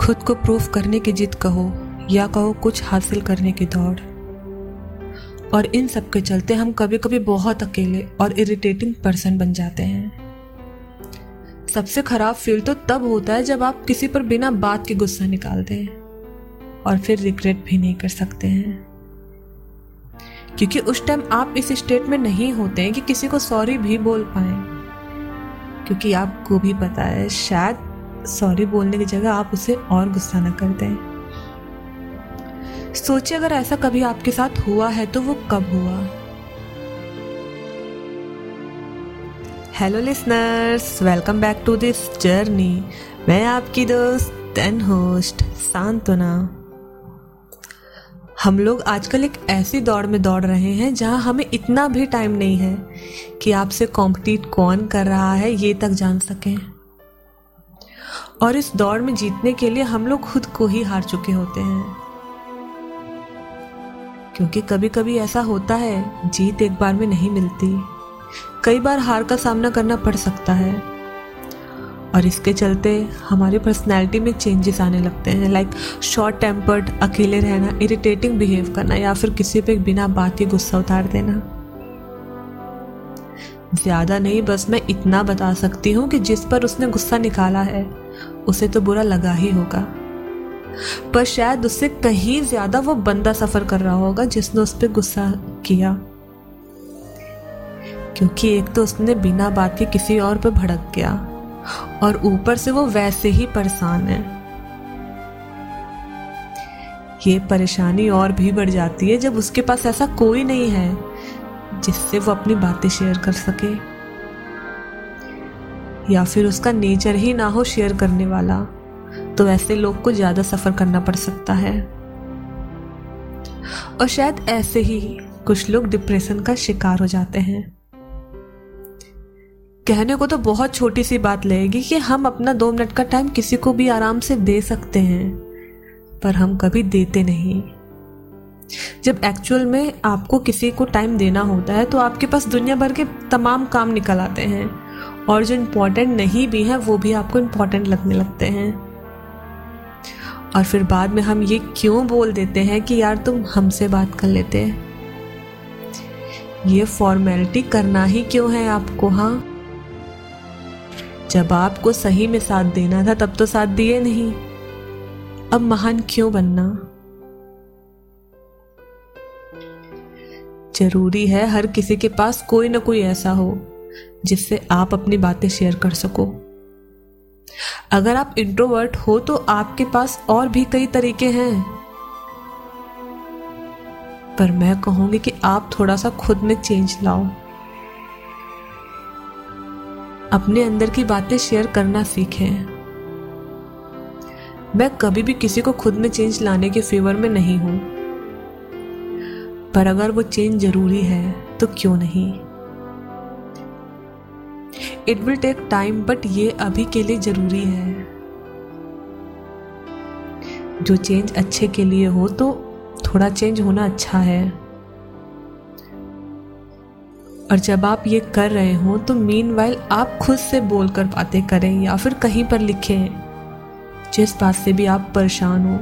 खुद को प्रूफ करने की जिद कहो या कहो कुछ हासिल करने की दौड़। और इन सब के चलते हम कभी कभी बहुत अकेले और इरिटेटिंग पर्सन बन जाते हैं। सबसे खराब फील तो तब होता है जब आप किसी पर बिना बात के गुस्सा निकालते हैं और फिर रिग्रेट भी नहीं कर सकते हैं। क्योंकि उस टाइम आप इस स्टेट में नहीं होते हैं कि किसी को सॉरी भी बोल पाए। क्योंकि आपको भी पता है, शायद सॉरी बोलने की जगह आप उसे और गुस्सा न कर दें। सोचिए, अगर ऐसा कभी आपके साथ हुआ है तो वो कब हुआ? Hello listeners welcome back to this journey मैं आपकी दोस्त एंड होस्ट सांत्वना। हम लोग आजकल एक ऐसी दौड़ में दौड़ रहे हैं जहाँ हमें इतना भी टाइम नहीं है कि आपसे कॉम्पिटिट कौन कर रहा है, ये तक जान सकें। और इस दौड़ में जीतने के लिए हम लोग खुद को ही हार चुके होते हैं। क्योंकि कभी कभी ऐसा होता है, जीत एक बार में नहीं मिलती। कई बार हार का सामना करना पड़ सकता है। और इसके चलते हमारी पर्सनैलिटी में चेंजेस आने लगते हैं। लाइक शॉर्ट टेम्पर्ड अकेले रहना इरिटेटिंग बिहेव करना, या फिर किसी पे बिना बात के गुस्सा उतार देना। ज़्यादा नहीं, बस मैं इतना बता सकती हूँ कि जिस पर उसने गुस्सा निकाला है उसे तो बुरा लगा ही होगा। पर शायद उससे कहीं ज़्यादा वो बंदा सफ़र कर रहा होगा जिसने उस पर गुस्सा किया। क्योंकि एक तो उसने बिना बात के किसी और पे भड़क गया और ऊपर से वो वैसे ही परेशान है। ये परेशानी और भी बढ़ जाती है जब उसके पास ऐसा कोई नहीं है जिससे वो अपनी बातें शेयर कर सके। या फिर उसका नेचर ही ना हो शेयर करने वाला तो ऐसे लोग को ज़्यादा सफ़र करना पड़ सकता है। और शायद ऐसे ही कुछ लोग डिप्रेशन का शिकार हो जाते हैं। कहने को तो बहुत छोटी सी बात लगेगी कि हम अपना दो मिनट का टाइम किसी को भी आराम से दे सकते हैं, पर हम कभी देते नहीं। जब एक्चुअल में आपको किसी को टाइम देना होता है तो आपके पास दुनिया भर के तमाम काम निकल आते हैं। और जो इम्पोर्टेंट नहीं भी है, वो भी आपको इम्पोर्टेंट लगने लगते हैं। और फिर बाद में हम ये क्यों बोल देते हैं कि यार तुम हमसे बात कर लेते ये फॉर्मेलिटी करना ही क्यों है आपको हाँ? जब आपको सही में साथ देना था, तब तो साथ दिए नहीं। अब महान क्यों बनना? ज़रूरी है हर किसी के पास कोई ना कोई ऐसा हो। जिससे आप अपनी बातें शेयर कर सको। अगर आप इंट्रोवर्ट हो तो आपके पास और भी कई तरीके हैं। पर मैं कहूँगी कि आप थोड़ा सा खुद में चेंज लाओ। अपने अंदर की बातें शेयर करना सीखें। मैं कभी भी किसी को खुद में चेंज लाने के फेवर में नहीं हूँ। पर अगर वो चेंज ज़रूरी है तो क्यों नहीं? It will take time but ये अभी के लिए ज़रूरी है। जो चेंज अच्छे के लिए हो तो थोड़ा चेंज होना अच्छा है। और जब आप ये कर रहे हो तो मीन वाइल आप खुद से बोल कर बातें करें, या फिर कहीं पर लिखें। जिस बात से भी आप परेशान हो,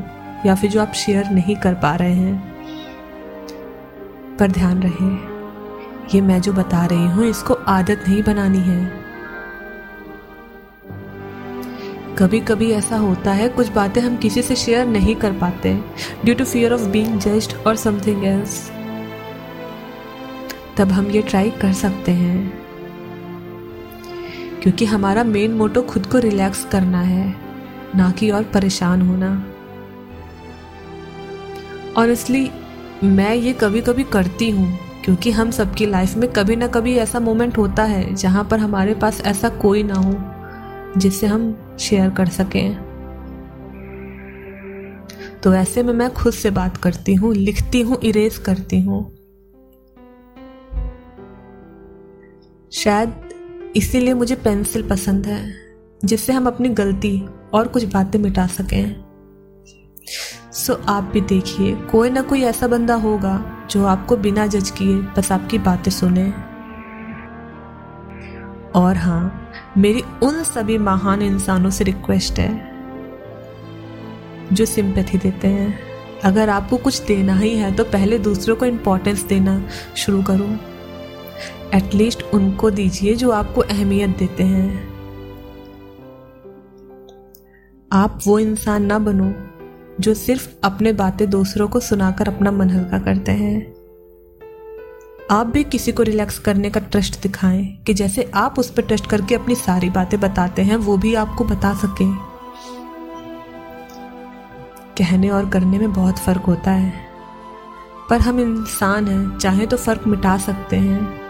या फिर जो आप शेयर नहीं कर पा रहे हैं, पर ध्यान रहे। ये मैं जो बता रही हूँ, इसको आदत नहीं बनानी है। कभी कभी ऐसा होता है, कुछ बातें हम किसी से शेयर नहीं कर पाते due to fear of being judged और समथिंग एल्स तब हम ये ट्राई कर सकते हैं। क्योंकि हमारा मेन मोटो खुद को रिलैक्स करना है, ना कि और परेशान होना। इसलिए मैं ये कभी कभी करती हूँ, क्योंकि हम सबकी लाइफ में कभी ना कभी ऐसा मोमेंट होता है, जहाँ पर हमारे पास ऐसा कोई ना हो। जिससे हम शेयर कर सकें। तो ऐसे में मैं खुद से बात करती हूँ, लिखती हूँ इरेज करती हूँ। शायद इसीलिए मुझे पेंसिल पसंद है, जिससे हम अपनी गलती और कुछ बातें मिटा सकें। सो आप भी देखिए, कोई ना कोई ऐसा बंदा होगा जो आपको बिना जज किए बस आपकी बातें सुने। और हाँ मेरी उन सभी महान इंसानों से रिक्वेस्ट है, जो सिंपैथी देते हैं। अगर आपको कुछ देना ही है तो पहले दूसरों को इम्पोर्टेंस देना शुरू करो। एटलीस्ट उनको दीजिए जो आपको अहमियत देते हैं। आप वो इंसान ना बनो, जो सिर्फ़ अपने बातें दूसरों को सुनाकर अपना मन हल्का करते हैं। आप भी किसी को रिलैक्स करने का ट्रस्ट दिखाएँ कि जैसे आप उस पर ट्रस्ट करके अपनी सारी बातें बताते हैं, वो भी आपको बता सके। कहने और करने में बहुत फ़र्क होता है। पर हम इंसान हैं, चाहे तो फ़र्क मिटा सकते हैं।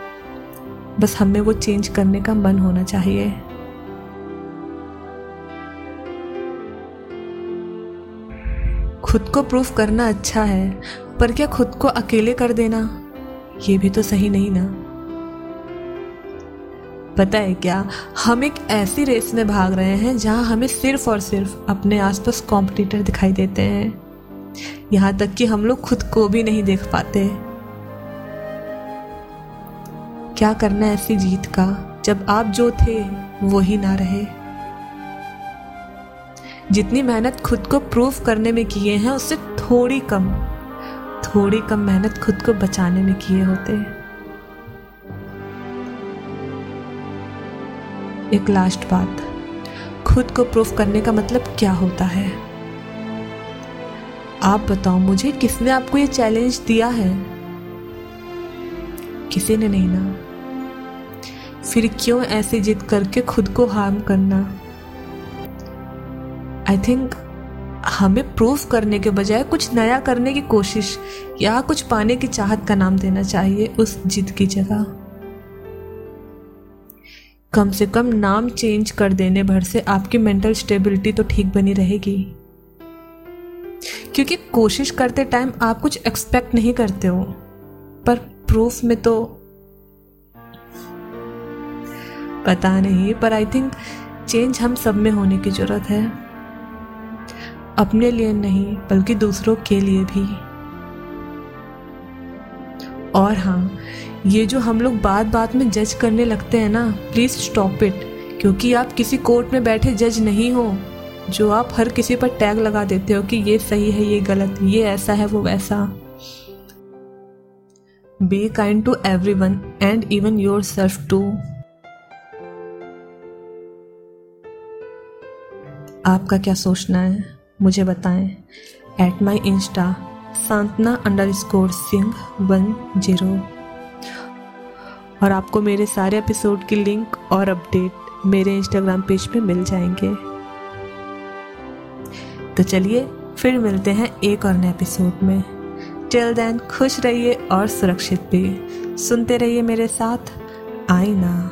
बस हमें वो चेंज करने का मन होना चाहिए। खुद को प्रूफ करना अच्छा है, पर क्या खुद को अकेले कर देना? ये भी तो सही नहीं ना। पता है क्या? हम एक ऐसी रेस में भाग रहे हैं जहाँ हमें सिर्फ़ और सिर्फ़ अपने आसपास कॉम्पिटिटर दिखाई देते हैं। यहाँ तक कि हम लोग खुद को भी नहीं देख पाते। क्या करना ऐसी जीत का? जब आप जो थे, वो ही ना रहे। जितनी मेहनत खुद को प्रूफ करने में किए हैं, उससे थोड़ी कम। थोड़ी कम मेहनत खुद को बचाने में किए होते। एक लास्ट बात। खुद को प्रूफ करने का मतलब क्या होता है? आप बताओ मुझे, किसने आपको ये चैलेंज दिया है? किसी ने नहीं ना। फिर क्यों ऐसे जिद करके खुद को हार्म करना? आई थिंक हमें प्रूफ करने के बजाय कुछ नया करने की कोशिश या कुछ पाने की चाहत का नाम देना चाहिए उस जिद की जगह। कम से कम नाम चेंज कर देने भर से आपकी मेंटल स्टेबिलिटी तो ठीक बनी रहेगी। क्योंकि कोशिश करते टाइम आप कुछ एक्सपेक्ट नहीं करते हो, पर प्रूफ में तो पता नहीं, पर आई थिंक चेंज हम सब में होने की ज़रूरत है। अपने लिए नहीं, बल्कि दूसरों के लिए भी। और हाँ ये जो हम लोग बात बात में जज करने लगते हैं ना प्लीज़ स्टॉप इट क्योंकि आप किसी कोर्ट में बैठे जज नहीं हो, जो आप हर किसी पर टैग लगा देते हो कि ये सही है, ये गलत, ये ऐसा है, वो वैसा। Be kind to everyone and even yourself to आपका क्या सोचना है? मुझे बताएँ। At my insta Santna underscore Singh one zero और आपको मेरे सारे एपिसोड की लिंक और अपडेट मेरे इंस्टाग्राम पेज पे मिल जाएँगे। तो चलिए, फिर मिलते हैं एक और नए एपिसोड में। टिल देन खुश रहिए और सुरक्षित भी। सुनते रहिए मेरे साथ आई ना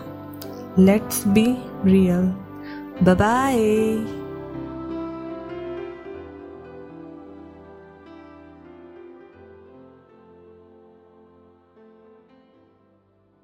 लेट्स बी रियल बाय